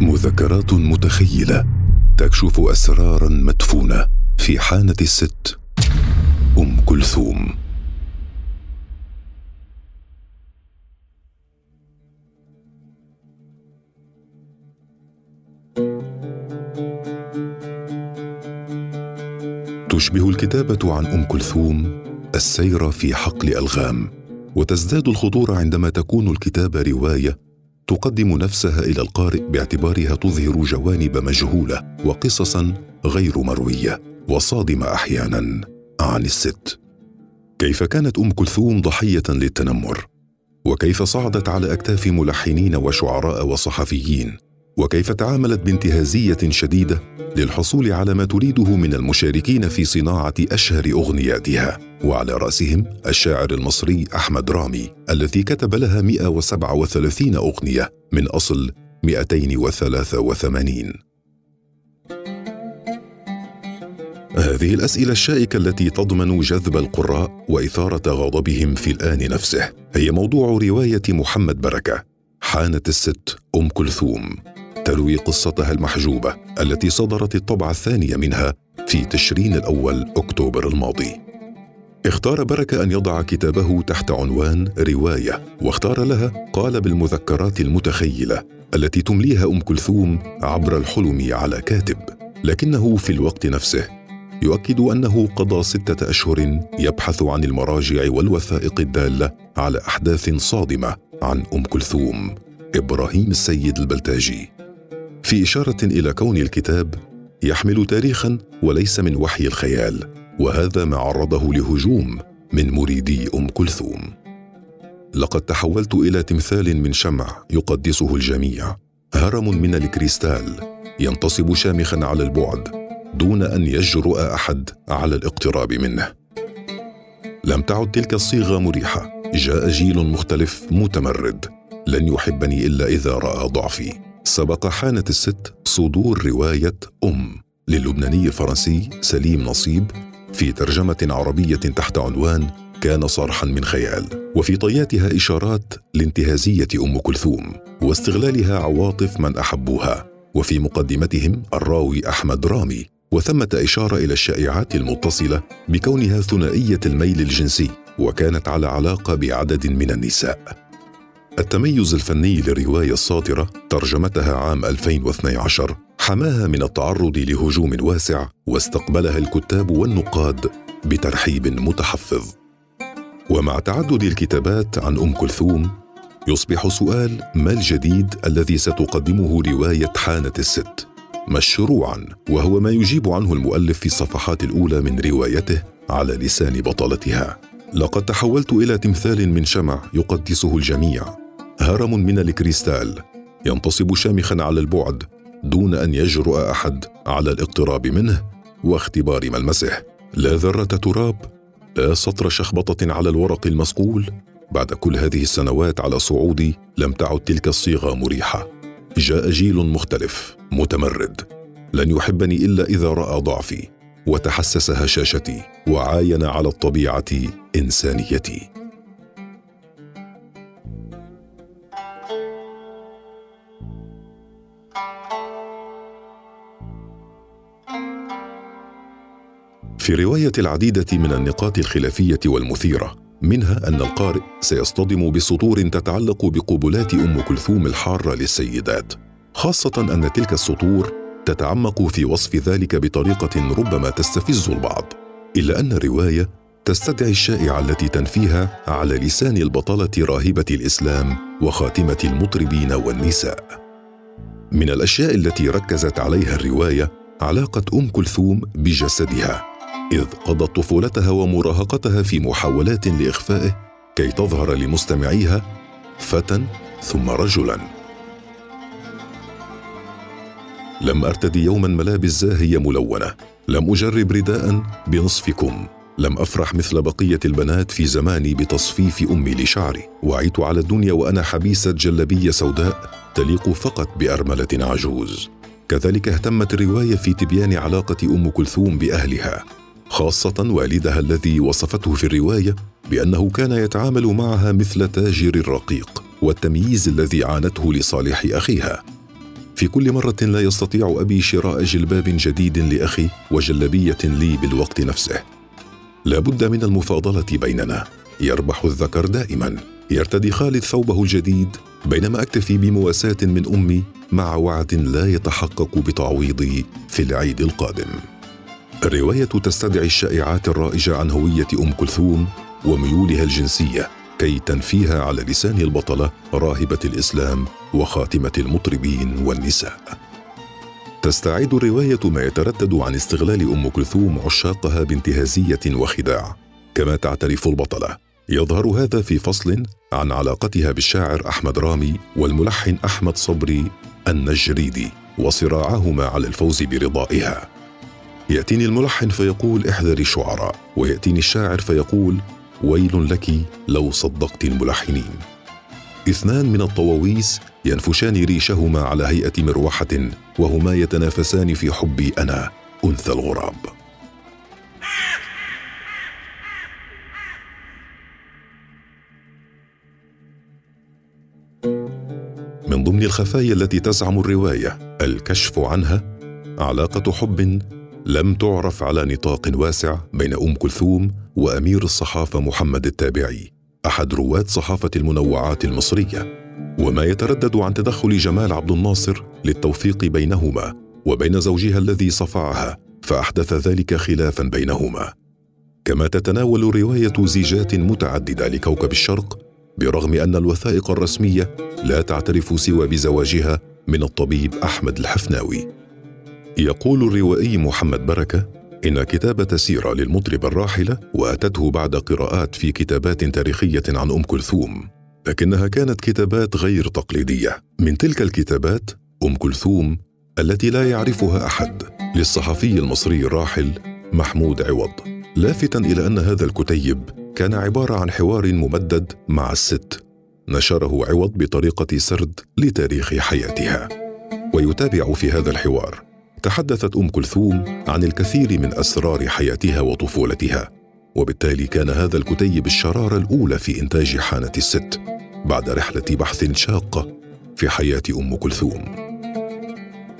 مذكرات متخيلة تكشف أسرارا مدفونة في حانة الست أم كلثوم. تشبه الكتابة عن أم كلثوم السير في حقل ألغام. وتزداد الخطوره عندما تكون الكتابه رواية. تقدم نفسها إلى القارئ باعتبارها تظهر جوانب مجهولة وقصصا غير مروية وصادمة أحيانا. عن الست. كيف كانت أم كلثوم ضحية للتنمر؟ وكيف صعدت على أكتاف ملحنين وشعراء وصحفيين؟ وكيف تعاملت بانتهازية شديدة للحصول على ما تريده من المشاركين في صناعة أشهر أغنياتها. وعلى رأسهم الشاعر المصري أحمد رامي الذي كتب لها 137 أغنية من أصل 283 هذه الأسئلة الشائكة التي تضمن جذب القراء وإثارة غضبهم في الآن نفسه. هي موضوع رواية محمد بركة حانت الست أم كلثوم. تروي قصتها المحجوبة التي صدرت الطبعة الثانية منها في تشرين الأول أكتوبر الماضي. اختار بركة أن يضع كتابه تحت عنوان رواية واختار لها قالب المذكرات المتخيلة التي تمليها أم كلثوم عبر الحلم على كاتب. لكنه في الوقت نفسه يؤكد أنه قضى ستة أشهر يبحث عن المراجع والوثائق الدالة على أحداث صادمة عن أم كلثوم. إبراهيم السيد البلتاجي. في إشارة إلى كون الكتاب يحمل تاريخا وليس من وحي الخيال وهذا ما عرضه لهجوم من مريدي أم كلثوم. لقد تحولت إلى تمثال من شمع يقدسه الجميع. هرم من الكريستال ينتصب شامخا على البعد دون أن يجرؤ أحد على الاقتراب منه. لم تعد تلك الصيغة مريحة جاء جيل مختلف متمرد لن يحبني إلا إذا رأى ضعفي. سبق حانة الست صدور رواية أم للبناني الفرنسي سليم نصيب في ترجمة عربية تحت عنوان كان صرحا من خيال وفي طياتها إشارات لانتهازية أم كلثوم واستغلالها عواطف من أحبوها وفي مقدمتهم الراوي أحمد رامي وثمة إشارة إلى الشائعات المتصلة بكونها ثنائية الميل الجنسي وكانت على علاقة بعدد من النساء. التميز الفني للرواية الساطرة ترجمتها عام 2012 حماها من التعرض لهجوم واسع واستقبلها الكتاب والنقاد بترحيب متحفظ. ومع تعدد الكتابات عن أم كلثوم يصبح سؤال ما الجديد الذي ستقدمه رواية حانة الست؟ مشروعا وهو ما يجيب عنه المؤلف في الصفحات الأولى من روايته على لسان بطلتها. لقد تحولت إلى تمثال من شمع يقدسه الجميع. هرم من الكريستال ينتصب شامخا على البعد دون أن يجرؤ أحد على الاقتراب منه واختبار ملمسه. لا ذرة تراب لا سطر شخبطة على الورق المصقول بعد كل هذه السنوات على صعودي لم تعد تلك الصيغة مريحة. جاء جيل مختلف متمرد. لن يحبني إلا إذا رأى ضعفي وتحسس هشاشتي وعاين على الطبيعة إنسانيتي. في رواية العديدة من النقاط الخلافية والمثيرة منها أن القارئ سيصطدم بسطور تتعلق بقبلات أم كلثوم الحارة للسيدات خاصة أن تلك السطور تتعمق في وصف ذلك بطريقة ربما تستفز البعض إلا أن الرواية تستدعي الشائعة التي تنفيها على لسان البطلة راهبة الإسلام وخاتمة المطربين والنساء. من الأشياء التي ركزت عليها الرواية علاقة أم كلثوم بجسدها. إذ قضت طفولتها ومراهقتها في محاولات لإخفائه كي تظهر لمستمعيها فتى ثم رجلا. لم أرتدي يوما ملابس زاهية ملونة. لم أجرب رداء بنصف كم لم أفرح مثل بقية البنات في زماني بتصفيف أمي لشعري. وعيت على الدنيا وأنا حبيسة جلبيه سوداء تليق فقط بأرملة عجوز. كذلك اهتمت الرواية في تبيان علاقة أم كلثوم بأهلها. خاصة والدها الذي وصفته في الرواية بأنه كان يتعامل معها مثل تاجر رقيق والتمييز الذي عانته لصالح أخيها. في كل مرة لا يستطيع أبي شراء جلباب جديد لأخي وجلبية لي بالوقت نفسه. لا بد من المفاضلة بيننا. يربح الذكر دائما. يرتدي خالد ثوبه الجديد بينما أكتفي بمواساة من أمي مع وعد لا يتحقق بتعويضي في العيد القادم. الروايه تستدعي الشائعات الرائجة عن هوية أم كلثوم وميولها الجنسية كي تنفيها على لسان البطلة راهبة الإسلام وخاتمة المطربين والنساء. تستعيد الرواية ما يتردد عن استغلال أم كلثوم عشاقها بانتهازية وخداع. كما تعترف البطلة يظهر هذا في فصل عن علاقتها بالشاعر أحمد رامي والملحن أحمد صبري النجريدي وصراعهما على الفوز برضائها. يأتيني الملحن فيقول احذري الشعراء ويأتيني الشاعر فيقول ويل لك لو صدقت الملحنين. اثنان من الطواويس ينفشان ريشهما على هيئة مروحة وهما يتنافسان في حبي أنا أنثى الغراب. من ضمن الخفايا التي تزعم الرواية الكشف عنها علاقة حب لم تعرف على نطاق واسع بين أم كلثوم وأمير الصحافة محمد التابعي أحد رواد صحافة المنوعات المصرية. وما يتردد عن تدخل جمال عبد الناصر للتوفيق بينهما وبين زوجها الذي صفعها فأحدث ذلك خلافا بينهما. كما تتناول رواية زيجات متعددة لكوكب الشرق برغم أن الوثائق الرسمية لا تعترف سوى بزواجها من الطبيب أحمد الحفناوي. يقول الروائي محمد بركة إن كتابة سيرة للمطربه الراحلة وأتته بعد قراءات في كتابات تاريخية عن أم كلثوم لكنها كانت كتابات غير تقليدية. من تلك الكتابات أم كلثوم التي لا يعرفها أحد للصحفي المصري الراحل محمود عوض. لافتا إلى أن هذا الكتيب كان عبارة عن حوار ممدد مع الست نشره عوض بطريقة سرد لتاريخ حياتها ويتابع في هذا الحوار. تحدثت أم كلثوم عن الكثير من أسرار حياتها وطفولتها وبالتالي كان هذا الكتيب الشرارة الأولى في إنتاج حانة الست بعد رحلة بحث شاقه في حياة أم كلثوم.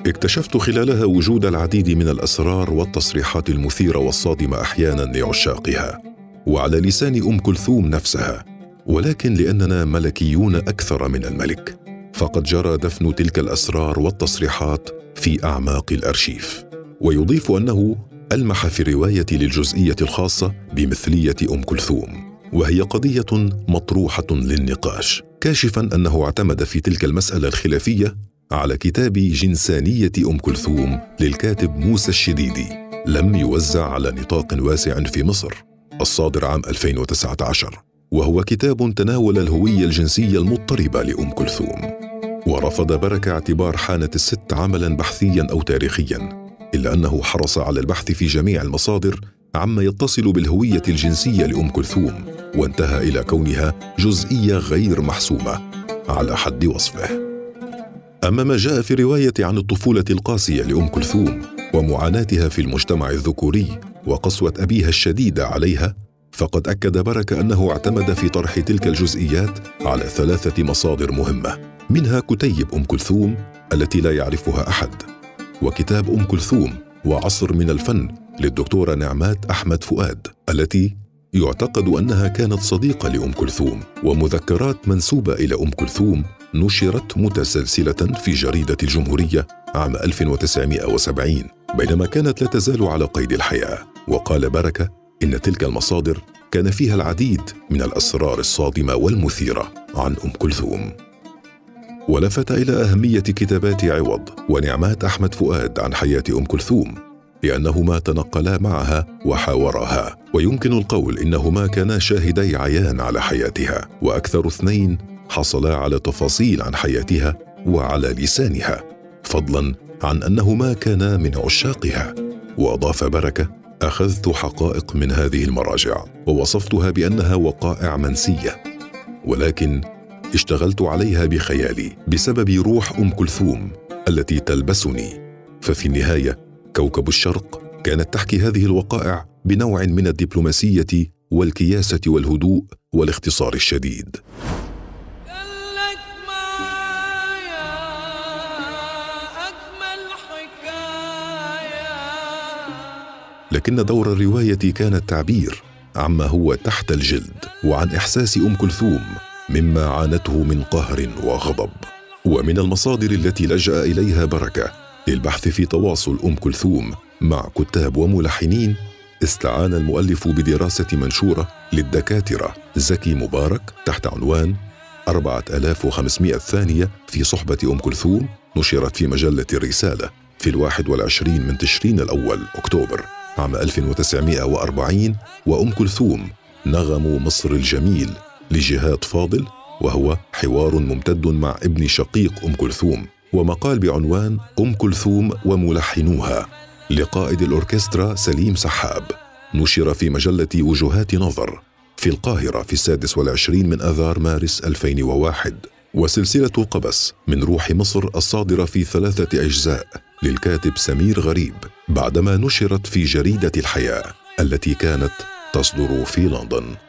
اكتشفت خلالها وجود العديد من الأسرار والتصريحات المثيرة والصادمة أحيانا لعشاقها وعلى لسان أم كلثوم نفسها ولكن لأننا ملكيون أكثر من الملك. فقد جرى دفن تلك الأسرار والتصريحات في أعماق الأرشيف. ويضيف أنه ألمح في الرواية للجزئية الخاصة بمثلية أم كلثوم وهي قضية مطروحة للنقاش كاشفا أنه اعتمد في تلك المسألة الخلافية على كتاب جنسانية أم كلثوم للكاتب موسى الشديدي لم يوزع على نطاق واسع في مصر الصادر عام 2019 وهو كتاب تناول الهوية الجنسية المضطربة لأم كلثوم. ورفض بركه اعتبار حانة الست عملا بحثيا أو تاريخيا إلا أنه حرص على البحث في جميع المصادر عما يتصل بالهوية الجنسية لأم كلثوم وانتهى إلى كونها جزئية غير محسومة على حد وصفه. أما ما جاء في الروايه عن الطفولة القاسية لأم كلثوم ومعاناتها في المجتمع الذكوري وقسوة أبيها الشديده عليها فقد أكد بركة أنه اعتمد في طرح تلك الجزئيات على ثلاثة مصادر مهمة منها كتيب أم كلثوم التي لا يعرفها أحد وكتاب أم كلثوم وعصر من الفن للدكتورة نعمات أحمد فؤاد التي يعتقد أنها كانت صديقة لأم كلثوم ومذكرات منسوبة إلى أم كلثوم نشرت متسلسلة في جريدة الجمهورية عام 1970 بينما كانت لا تزال على قيد الحياة وقال بركة إن تلك المصادر كان فيها العديد من الأسرار الصادمة والمثيرة عن أم كلثوم. ولفت إلى أهمية كتابات عوض ونعمات أحمد فؤاد عن حياة أم كلثوم لأنهما تنقلا معها وحاوراها ويمكن القول إنهما كانا شاهدي عيان على حياتها وأكثر اثنين حصلا على تفاصيل عن حياتها وعلى لسانها فضلا عن أنهما كانا من عشاقها. وأضاف بركة أخذت حقائق من هذه المراجع ووصفتها بأنها وقائع منسية. ولكن اشتغلت عليها بخيالي بسبب روح أم كلثوم التي تلبسني. ففي النهاية كوكب الشرق كانت تحكي هذه الوقائع بنوع من الدبلوماسية والكياسة والهدوء والاختصار الشديد. ولكن دور الرواية كان التعبير عما هو تحت الجلد وعن إحساس أم كلثوم مما عانته من قهر وغضب. ومن المصادر التي لجأ إليها بركة للبحث في تواصل أم كلثوم مع كتاب وملحنين استعان المؤلف بدراسة منشورة للدكاترة زكي مبارك تحت عنوان 4500 ثانية في صحبة أم كلثوم نشرت في مجلة الرسالة في الواحد والعشرين من تشرين الأول أكتوبر. عام 1940 وأم كلثوم نغم مصر الجميل لجهاد فاضل وهو حوار ممتد مع ابن شقيق أم كلثوم ومقال بعنوان أم كلثوم وملحنوها لقائد الأوركسترا سليم سحاب نشر في مجلة وجهات نظر في القاهرة في السادس والعشرين من أذار مارس 2001 وسلسلة قبس من روح مصر الصادرة في ثلاثة أجزاء للكاتب سمير غريب بعدما نشرت في جريدة الحياة التي كانت تصدر في لندن.